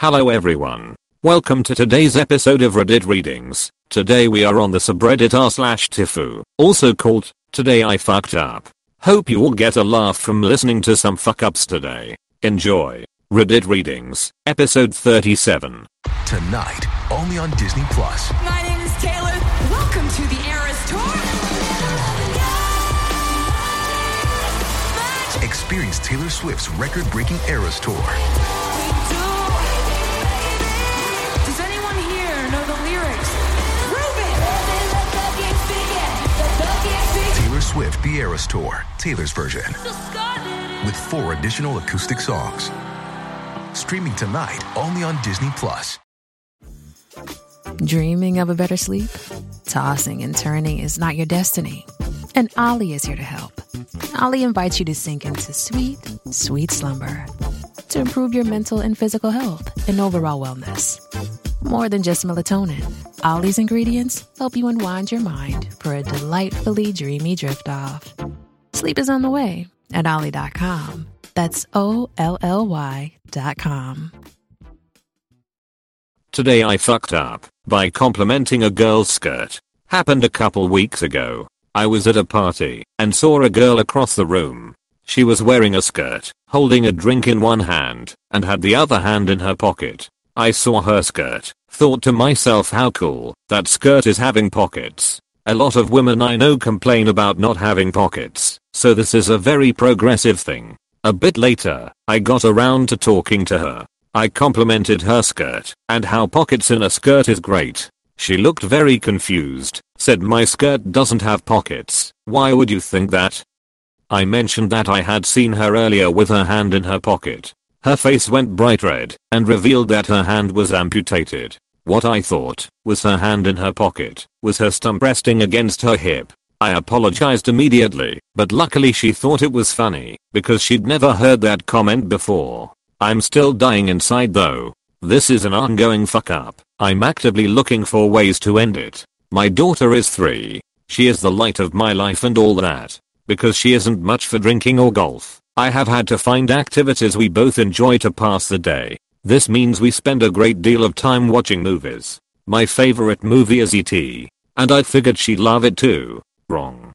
Hello everyone. Welcome to today's episode of Reddit Readings. Today we are on the subreddit r slash Tifu, also called, Today I Fucked Up. Hope you all get a laugh from listening to some fuck ups today. Enjoy. Reddit Readings, episode 37. Tonight, only on Disney Plus. My name is Taylor. Welcome to the Eras Tour. Experience Taylor Swift's record-breaking Eras Tour. Swift The Eras Tour, Taylor's version, with four additional acoustic songs. Streaming tonight, only on Disney Plus. Dreaming of a better sleep? Tossing and turning is not your destiny. And Olly is here to help. Olly invites you to sink into sweet, sweet slumber to improve your mental and physical health and overall wellness. More than just melatonin, Olly's ingredients help you unwind your mind for a delightfully dreamy drift off. Sleep is on the way at Olly.com. That's O L L Y.com. Today I fucked up by complimenting a girl's skirt. Happened a couple weeks ago. I was at a party and saw a girl across the room. She was wearing a skirt, holding a drink in one hand, and had the other hand in her pocket. I saw her skirt, thought to myself how cool, that skirt is having pockets. A lot of women I know complain about not having pockets, so this is a very progressive thing. A bit later, I got around to talking to her. I complimented her skirt, and how pockets in a skirt is great. She looked very confused, said my skirt doesn't have pockets, why would you think that? I mentioned that I had seen her earlier with her hand in her pocket. Her face went bright red, and revealed that her hand was amputated. What I thought was her hand in her pocket was her stump resting against her hip. I apologized immediately, but luckily she thought it was funny, because she'd never heard that comment before. I'm still dying inside though. This is an ongoing fuck up. I'm actively looking for ways to end it. My daughter is 3. She is the light of my life and all that. Because she isn't much for drinking or golf, I have had to find activities we both enjoy to pass the day. This means we spend a great deal of time watching movies. My favorite movie is E.T. And I figured she'd love it too. Wrong.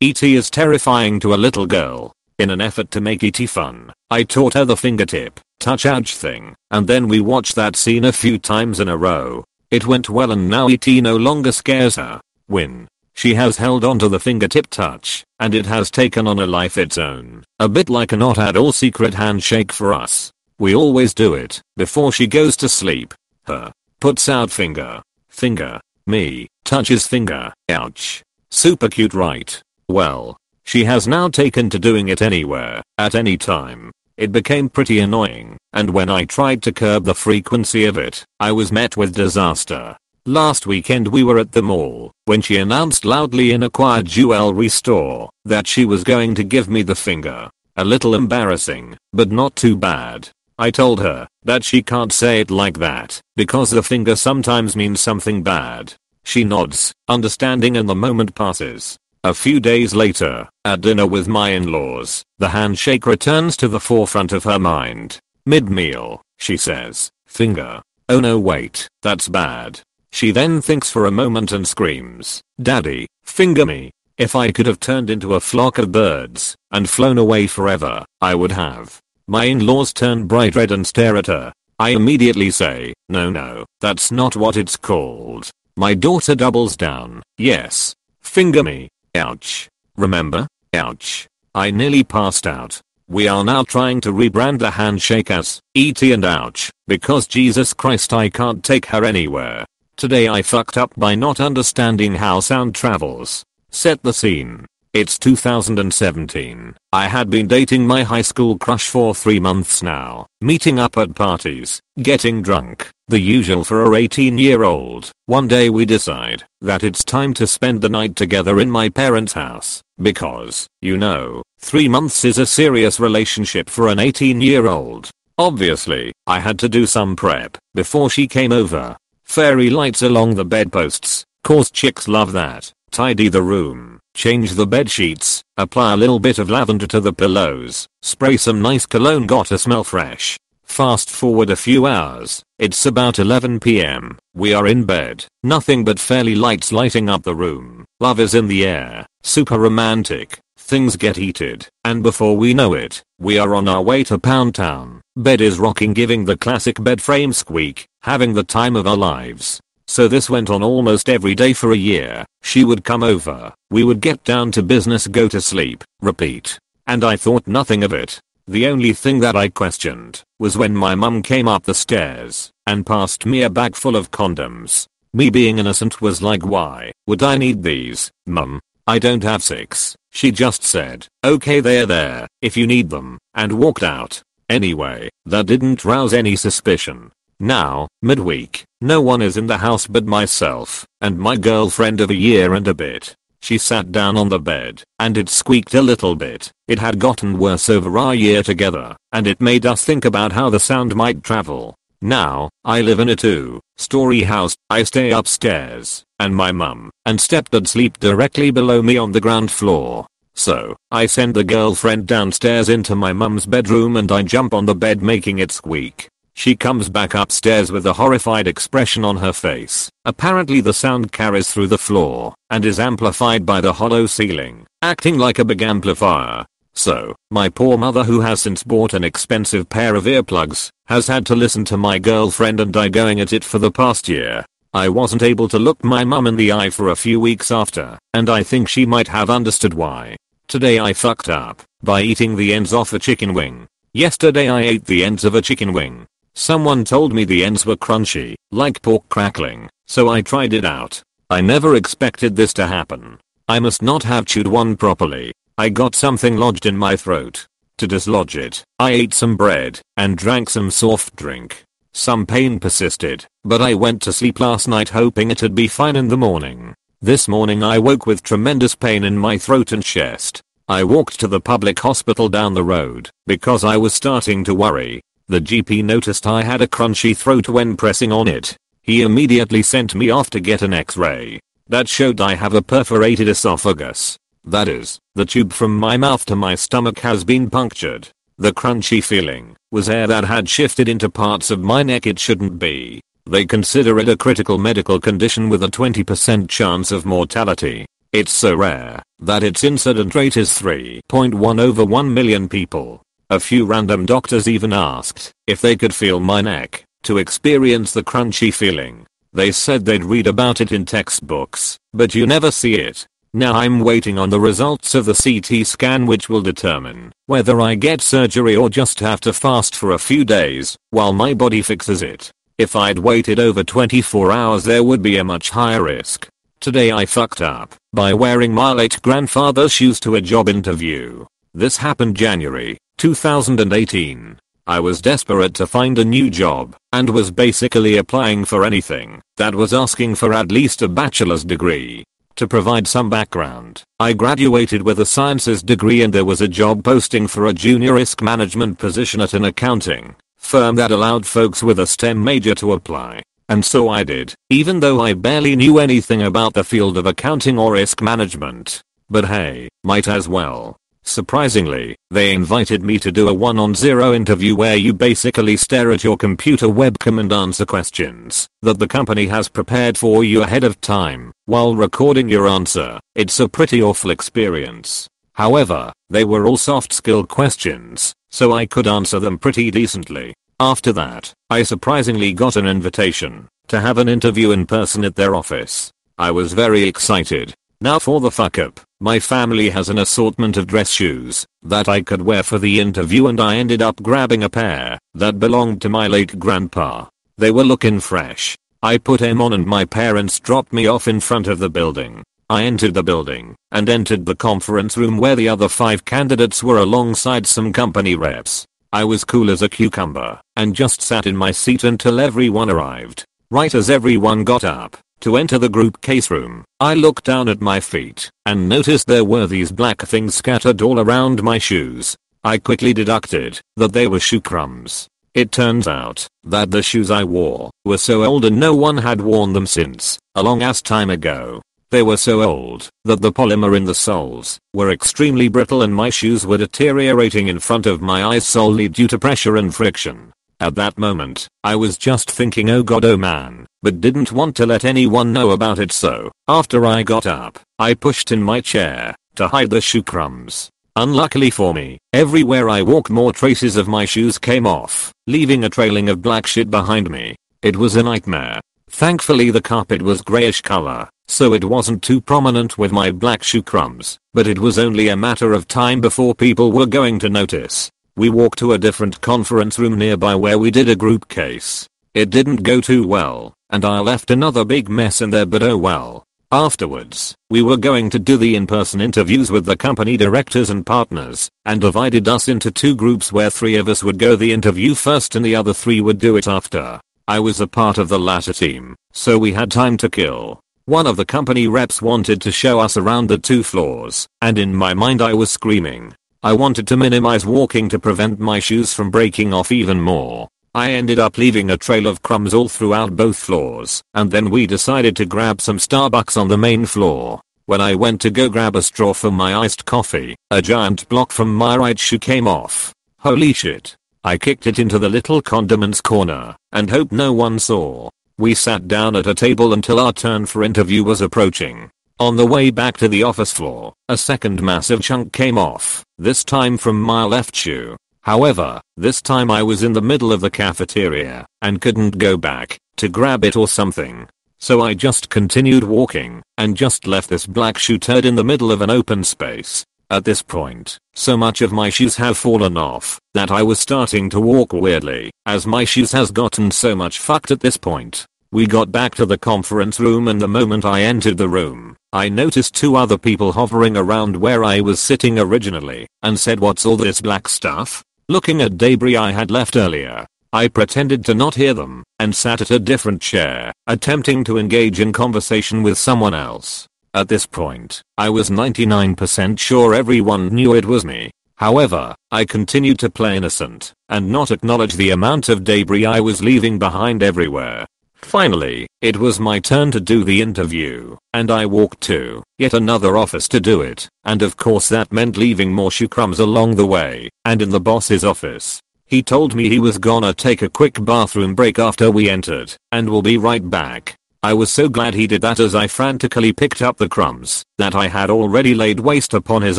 E.T. is terrifying to a little girl. In an effort to make E.T. fun, I taught her the fingertip, touch ouch thing, and then we watched that scene a few times in a row. It went well and now E.T. no longer scares her. Win. She has held onto the fingertip touch, and it has taken on a life its own. A bit like a not at all secret handshake for us. We always do it, before she goes to sleep. Her. Puts out finger. Finger. Me. Touches finger. Ouch. Super cute right? Well. She has now taken to doing it anywhere, at any time. It became pretty annoying, and when I tried to curb the frequency of it, I was met with disaster. Last weekend we were at the mall, when she announced loudly in a quiet jewelry store, that she was going to give me the finger. A little embarrassing, but not too bad. I told her, that she can't say it like that, because the finger sometimes means something bad. She nods, understanding and the moment passes. A few days later, at dinner with my in-laws, the handshake returns to the forefront of her mind. Mid-meal, she says, finger. Oh no wait, that's bad. She then thinks for a moment and screams, Daddy, finger me. If I could have turned into a flock of birds and flown away forever, I would have. My in-laws turn bright red and stare at her. I immediately say, no no, that's not what it's called. My daughter doubles down, yes. Finger me. Ouch. Remember? Ouch. I nearly passed out. We are now trying to rebrand the handshake as ET and ouch, because Jesus Christ I can't take her anywhere. Today I fucked up by not understanding how sound travels. Set the scene. It's 2017. I had been dating my high school crush for 3 months now, meeting up at parties, getting drunk, the usual for a 18 year old. One day we decide that it's time to spend the night together in my parents' house, because, you know, 3 months is a serious relationship for an 18 year old. Obviously, I had to do some prep before she came over. Fairy lights along the bedposts, cause chicks love that. Tidy the room, change the bed sheets, apply a little bit of lavender to the pillows, spray some nice cologne gotta smell fresh. Fast forward a few hours, it's about 11 pm, we are in bed, nothing but fairly lights lighting up the room, love is in the air, super romantic, things get heated, and before we know it, we are on our way to Pound Town. Bed is rocking giving the classic bed frame squeak, having the time of our lives. So this went on almost every day for a year. She would come over, we would get down to business go to sleep, repeat. And I thought nothing of it. The only thing that I questioned was when my mum came up the stairs and passed me a bag full of condoms. Me being innocent was like why would I need these, mum? I don't have six. She just said, okay they're there, if you need them, and walked out. Anyway, that didn't rouse any suspicion. Now, midweek, no one is in the house but myself, and my girlfriend of a year and a bit. She sat down on the bed, and it squeaked a little bit. It had gotten worse over our year together, and it made us think about how the sound might travel. Now, I live in a two-story house, I stay upstairs, and my mum and stepdad sleep directly below me on the ground floor. So, I send the girlfriend downstairs into my mum's bedroom and I jump on the bed making it squeak. She comes back upstairs with a horrified expression on her face. Apparently the sound carries through the floor and is amplified by the hollow ceiling, acting like a big amplifier. So, my poor mother who has since bought an expensive pair of earplugs, has had to listen to my girlfriend and I going at it for the past year. I wasn't able to look my mum in the eye for a few weeks after, and I think she might have understood why. Today I fucked up by eating the ends off a chicken wing. Yesterday I ate the ends of a chicken wing. Someone told me the ends were crunchy, like pork crackling, so I tried it out. I never expected this to happen. I must not have chewed one properly. I got something lodged in my throat. To dislodge it, I ate some bread and drank some soft drink. Some pain persisted, but I went to sleep last night hoping it'd be fine in the morning. This morning I woke with tremendous pain in my throat and chest. I walked to the public hospital down the road because I was starting to worry. The GP noticed I had a crunchy throat when pressing on it. He immediately sent me off to get an x-ray. That showed I have a perforated esophagus. That is, the tube from my mouth to my stomach has been punctured. The crunchy feeling was air that had shifted into parts of my neck it shouldn't be. They consider it a critical medical condition with a 20% chance of mortality. It's so rare that its incident rate is 3.1 over 1 million people. A few random doctors even asked if they could feel my neck to experience the crunchy feeling. They said they'd read about it in textbooks, but you never see it. Now I'm waiting on the results of the CT scan which will determine whether I get surgery or just have to fast for a few days while my body fixes it. If I'd waited over 24 hours there would be a much higher risk. Today I fucked up by wearing my late grandfather's shoes to a job interview. This happened January 2018. I was desperate to find a new job and was basically applying for anything that was asking for at least a bachelor's degree. To provide some background, I graduated with a sciences degree and there was a job posting for a junior risk management position at an accounting firm that allowed folks with a STEM major to apply. And so I did, even though I barely knew anything about the field of accounting or risk management. But hey, might as well. Surprisingly, they invited me to do a one-on-zero interview where you basically stare at your computer webcam and answer questions that the company has prepared for you ahead of time while recording your answer. It's a pretty awful experience. However, they were all soft skill questions, so I could answer them pretty decently. After that, I surprisingly got an invitation to have an interview in person at their office. I was very excited. Now for the fuck up. My family has an assortment of dress shoes that I could wear for the interview and I ended up grabbing a pair that belonged to my late grandpa. They were looking fresh. I put them on and my parents dropped me off in front of the building. I entered the building and entered the conference room where the other five candidates were alongside some company reps. I was cool as a cucumber and just sat in my seat until everyone arrived. Right as everyone got up, to enter the group case room, I looked down at my feet and noticed there were these black things scattered all around my shoes. I quickly deducted that they were shoe crumbs. It turns out that the shoes I wore were so old and no one had worn them since a long ass time ago. They were so old that the polymer in the soles were extremely brittle and my shoes were deteriorating in front of my eyes solely due to pressure and friction. At that moment, I was just thinking oh god oh man, but didn't want to let anyone know about it so, after I got up, I pushed in my chair, to hide the shoe crumbs. Unluckily for me, everywhere I walked more traces of my shoes came off, leaving a trailing of black shit behind me. It was a nightmare. Thankfully the carpet was grayish color, so it wasn't too prominent with my black shoe crumbs, but it was only a matter of time before people were going to notice. We walked to a different conference room nearby where we did a group case. It didn't go too well, and I left another big mess in there but oh well. Afterwards, we were going to do the in-person interviews with the company directors and partners, and divided us into two groups where three of us would go the interview first and the other three would do it after. I was a part of the latter team, so we had time to kill. One of the company reps wanted to show us around the two floors, and in my mind I was screaming. I wanted to minimize walking to prevent my shoes from breaking off even more. I ended up leaving a trail of crumbs all throughout both floors, and then we decided to grab some Starbucks on the main floor. When I went to go grab a straw for my iced coffee, a giant block from my right shoe came off. Holy shit. I kicked it into the little condiments corner, and hoped no one saw. We sat down at a table until our turn for interview was approaching. On the way back to the office floor, a second massive chunk came off, this time from my left shoe. However, this time I was in the middle of the cafeteria and couldn't go back to grab it or something. So I just continued walking and just left this black shoe turd in the middle of an open space. At this point, so much of my shoes have fallen off that I was starting to walk weirdly as my shoes has gotten so much fucked at this point. We got back to the conference room and the moment I entered the room, I noticed two other people hovering around where I was sitting originally and said what's all this black stuff? Looking at debris I had left earlier, I pretended to not hear them and sat at a different chair, attempting to engage in conversation with someone else. At this point, I was 99% sure everyone knew it was me. However, I continued to play innocent and not acknowledge the amount of debris I was leaving behind everywhere. Finally, it was my turn to do the interview, and I walked to yet another office to do it, and of course that meant leaving more shoe crumbs along the way, and in the boss's office. He told me he was gonna take a quick bathroom break after we entered, and will be right back. I was so glad he did that as I frantically picked up the crumbs that I had already laid waste upon his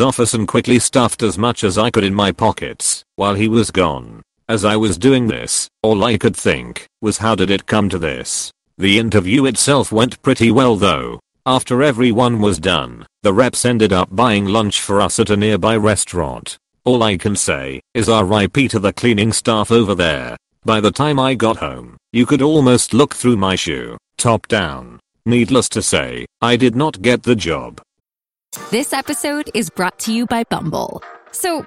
office and quickly stuffed as much as I could in my pockets while he was gone. As I was doing this, all I could think was how did it come to this? The interview itself went pretty well though. After everyone was done, the reps ended up buying lunch for us at a nearby restaurant. All I can say is RIP to the cleaning staff over there. By the time I got home, you could almost look through my shoe, top down. Needless to say, I did not get the job. This episode is brought to you by Bumble. So,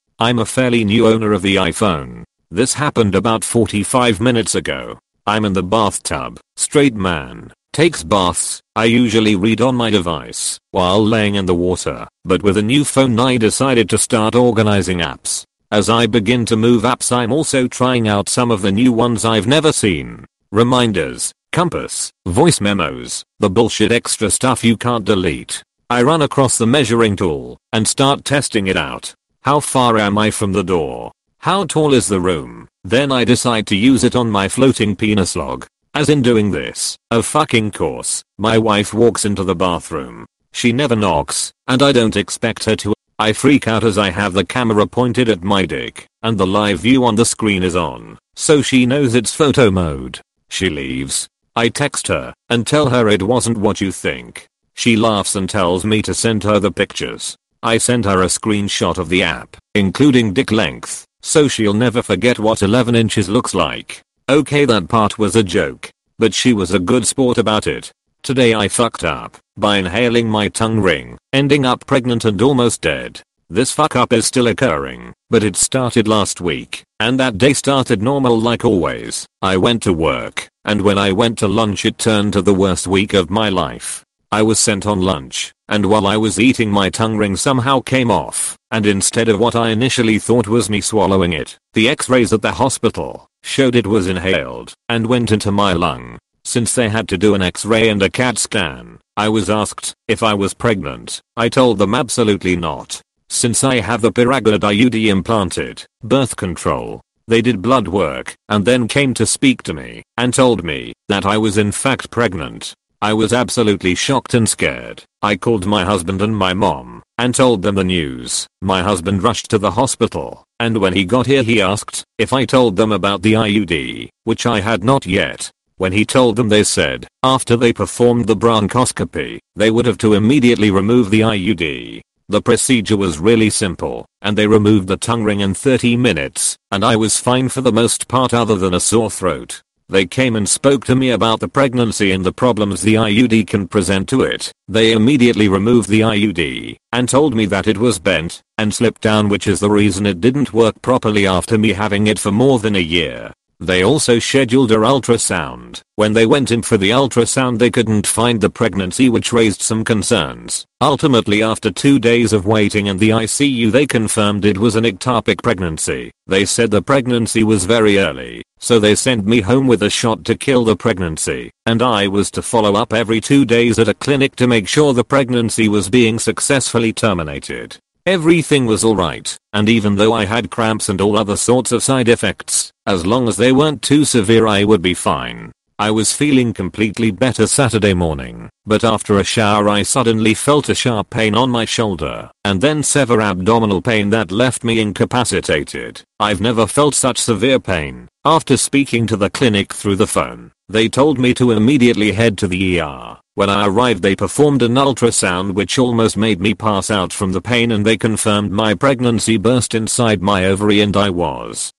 I'm a fairly new owner of the iPhone. This happened about 45 minutes ago. I'm in the bathtub. Straight man. Takes baths. I usually read on my device while laying in the water, but with a new phone I decided to start organizing apps. As I begin to move apps I'm also trying out some of the new ones I've never seen. Reminders, compass, voice memos, the bullshit extra stuff you can't delete. I run across the measuring tool and start testing it out. How far am I from the door? How tall is the room? Then I decide to use it on my floating penis log. As in doing this, of fucking course, my wife walks into the bathroom. She never knocks, and I don't expect her to. I freak out as I have the camera pointed at my dick, and the live view on the screen is on, so she knows it's photo mode. She leaves. I text her, and tell her it wasn't what you think. She laughs and tells me to send her the pictures. I sent her a screenshot of the app, including dick length, so she'll never forget what 11 inches looks like. Okay that part was a joke, but she was a good sport about it. Today I fucked up by inhaling my tongue ring, ending up pregnant and almost dead. This fuck up is still occurring, but it started last week, and that day started normal like always. I went to work, and when I went to lunch it turned to the worst week of my life. I was sent on lunch, and while I was eating my tongue ring somehow came off, and instead of what I initially thought was me swallowing it, the x-rays at the hospital showed it was inhaled and went into my lung. Since they had to do an x-ray and a CAT scan, I was asked if I was pregnant. I told them absolutely not. Since I have the Paragard IUD implanted, birth control, they did blood work and then came to speak to me and told me that I was in fact pregnant. I was absolutely shocked and scared. I called my husband and my mom and told them the news. My husband rushed to the hospital and when he got here he asked if I told them about the IUD, which I had not yet. When he told them they said, after they performed the bronchoscopy, they would have to immediately remove the IUD. The procedure was really simple, and they removed the tongue ring in 30 minutes, and I was fine for the most part other than a sore throat. They came and spoke to me about the pregnancy and the problems the IUD can present to it. They immediately removed the IUD and told me that it was bent and slipped down which is the reason it didn't work properly after me having it for more than a year. They also scheduled a ultrasound. When they went in for the ultrasound they couldn't find the pregnancy which raised some concerns. Ultimately after two days of waiting in the ICU they confirmed it was an ectopic pregnancy. They said the pregnancy was very early, so they sent me home with a shot to kill the pregnancy, and I was to follow up every two days at a clinic to make sure the pregnancy was being successfully terminated. Everything was alright, and even though I had cramps and all other sorts of side effects, as long as they weren't too severe I would be fine. I was feeling completely better Saturday morning, but after a shower I suddenly felt a sharp pain on my shoulder, and then severe abdominal pain that left me incapacitated. I've never felt such severe pain. After speaking to the clinic through the phone, they told me to immediately head to the ER. When I arrived they performed an ultrasound which almost made me pass out from the pain and they confirmed my pregnancy burst inside my ovary and I was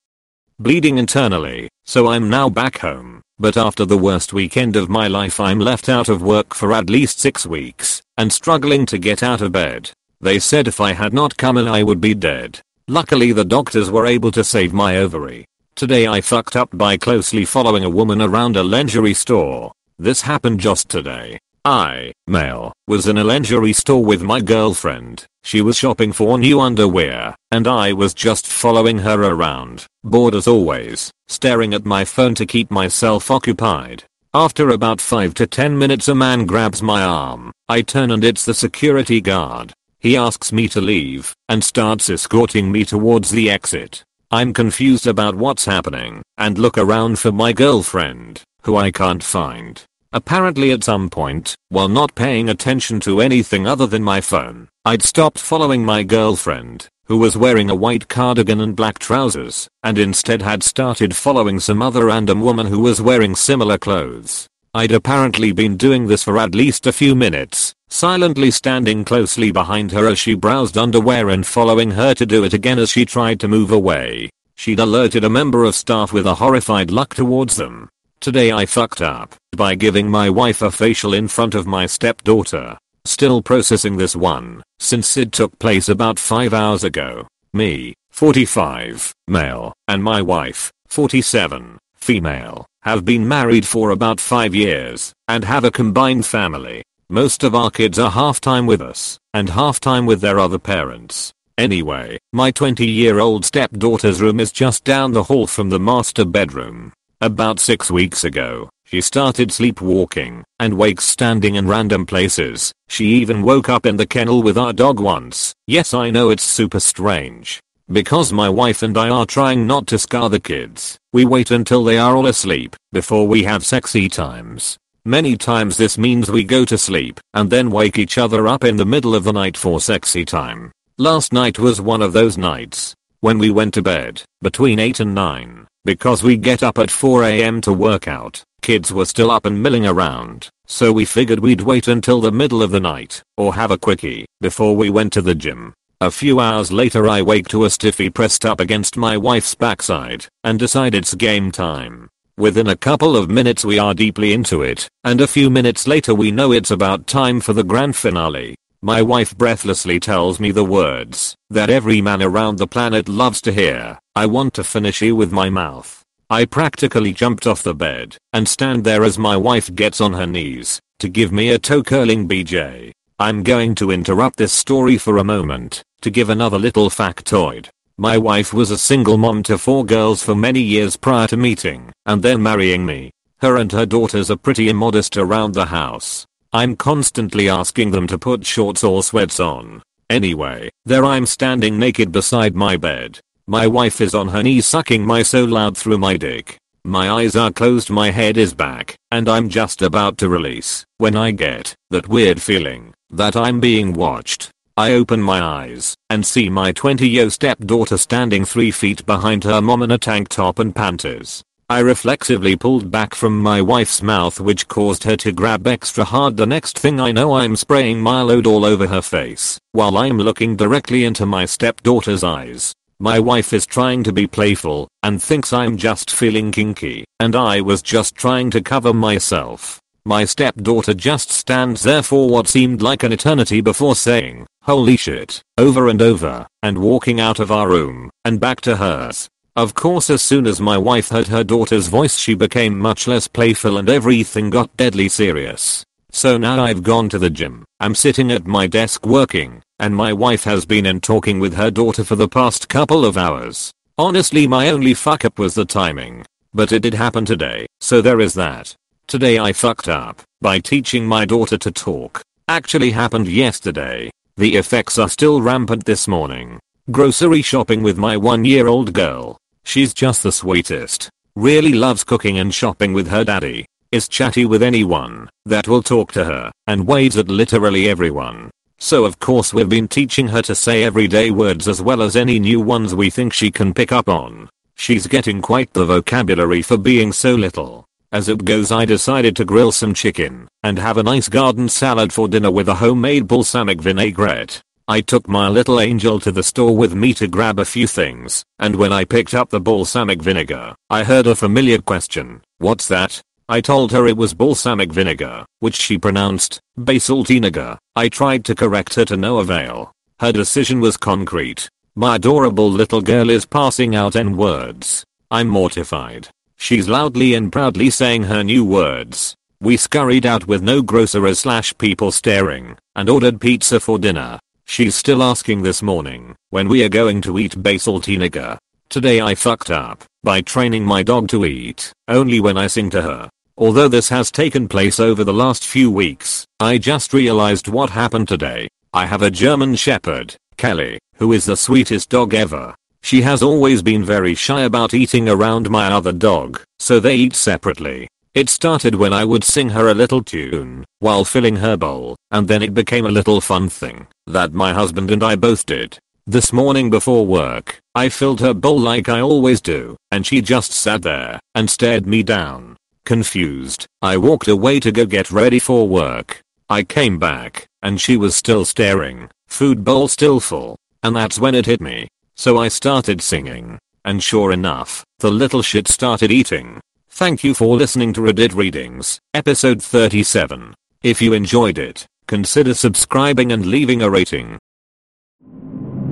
bleeding internally, so I'm now back home. But after the worst weekend of my life I'm left out of work for at least 6 weeks and struggling to get out of bed. They said if I had not come in I would be dead. Luckily the doctors were able to save my ovary. Today I fucked up by closely following a woman around a lingerie store this happened just today. I, male, was in a lingerie store with my girlfriend. She was shopping for new underwear, and I was just following her around, bored as always, staring at my phone to keep myself occupied. After about 5 to 10 minutes a man grabs my arm. I turn and it's the security guard. He asks me to leave and starts escorting me towards the exit. I'm confused about what's happening and look around for my girlfriend, who I can't find. Apparently at some point, while not paying attention to anything other than my phone, I'd stopped following my girlfriend, who was wearing a white cardigan and black trousers, and instead had started following some other random woman who was wearing similar clothes. I'd apparently been doing this for at least a few minutes, silently standing closely behind her as she browsed underwear and following her to do it again as she tried to move away. She'd alerted a member of staff with a horrified look towards them, Today I fucked up by giving my wife a facial in front of my stepdaughter. Still processing this one, since it took place about 5 hours ago. Me, 45, male, and my wife, 47, female, have been married for about 5 years, and have a combined family. Most of our kids are half time with us, and half time with their other parents. Anyway, my 20 year old stepdaughter's room is just down the hall from the master bedroom. About 6 weeks ago, she started sleepwalking and wakes standing in random places. She even woke up in the kennel with our dog once. Yes I know it's super strange. Because my wife and I are trying not to scar the kids, we wait until they are all asleep before we have sexy times. Many times this means we go to sleep and then wake each other up in the middle of the night for sexy time. Last night was one of those nights. When we went to bed, between 8 and 9, because we get up at 4am to work out, kids were still up and milling around, so we figured we'd wait until the middle of the night, or have a quickie, before we went to the gym. A few hours later I wake to a stiffy pressed up against my wife's backside, and decide it's game time. Within a couple of minutes we are deeply into it, and a few minutes later we know it's about time for the grand finale. My wife breathlessly tells me the words that every man around the planet loves to hear. I want to finish you with my mouth. I practically jumped off the bed and stand there as my wife gets on her knees to give me a toe curling BJ. I'm going to interrupt this story for a moment to give another little factoid. My wife was a single mom to four girls for many years prior to meeting and then marrying me. Her and her daughters are pretty immodest around the house. I'm constantly asking them to put shorts or sweats on. Anyway, there I'm standing naked beside my bed. My wife is on her knees sucking my so loud through my dick. My eyes are closed my head is back, and I'm just about to release, when I get that weird feeling that I'm being watched. I open my eyes and see my 20-year stepdaughter standing 3 feet behind her mom in a tank top and panties. I reflexively pulled back from my wife's mouth which caused her to grab extra hard the next thing I know I'm spraying Mylode all over her face while I'm looking directly into my stepdaughter's eyes. My wife is trying to be playful and thinks I'm just feeling kinky and I was just trying to cover myself. My stepdaughter just stands there for what seemed like an eternity before saying, holy shit, over and over, and walking out of our room, and back to hers. Of course as soon as my wife heard her daughter's voice she became much less playful and everything got deadly serious. So now I've gone to the gym, I'm sitting at my desk working, and my wife has been in talking with her daughter for the past couple of hours. Honestly my only fuck up was the timing. But it did happen today, so there is that. Today I fucked up by teaching my daughter to talk. Actually happened yesterday. The effects are still rampant this morning. Grocery shopping with my one year old girl. She's just the sweetest. Really loves cooking and shopping with her daddy. Is chatty with anyone that will talk to her and waves at literally everyone. So of course we've been teaching her to say everyday words as well as any new ones we think she can pick up on. She's getting quite the vocabulary for being so little. As it goes I decided to grill some chicken and have a nice garden salad for dinner with a homemade balsamic vinaigrette. I took my little angel to the store with me to grab a few things, and when I picked up the balsamic vinegar, I heard a familiar question, what's that? I told her it was balsamic vinegar, which she pronounced, basil vinegar. I tried to correct her to no avail. Her decision was concrete. My adorable little girl is passing out in words. I'm mortified. She's loudly and proudly saying her new words. We scurried out with no groceries slash people staring and ordered pizza for dinner. She's still asking this morning when we are going to eat basil vinegar. Today I fucked up by training my dog to eat only when I sing to her. Although this has taken place over the last few weeks, I just realized what happened today. I have a German Shepherd, Kelly, who is the sweetest dog ever. She has always been very shy about eating around my other dog, so they eat separately. It started when I would sing her a little tune while filling her bowl, and then it became a little fun thing that my husband and I both did. This morning before work, I filled her bowl like I always do, and she just sat there and stared me down. Confused, I walked away to go get ready for work. I came back, and she was still staring, food bowl still full, and that's when it hit me. So I started singing. And sure enough, the little shit started eating. Thank you for listening to Reddit Readings, episode 37. If you enjoyed it, consider subscribing and leaving a rating.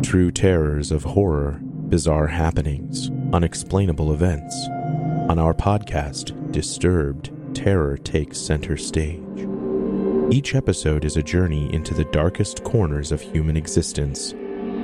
True terrors of horror, bizarre happenings, unexplainable events. On our podcast, Disturbed, terror takes center stage. Each episode is a journey into the darkest corners of human existence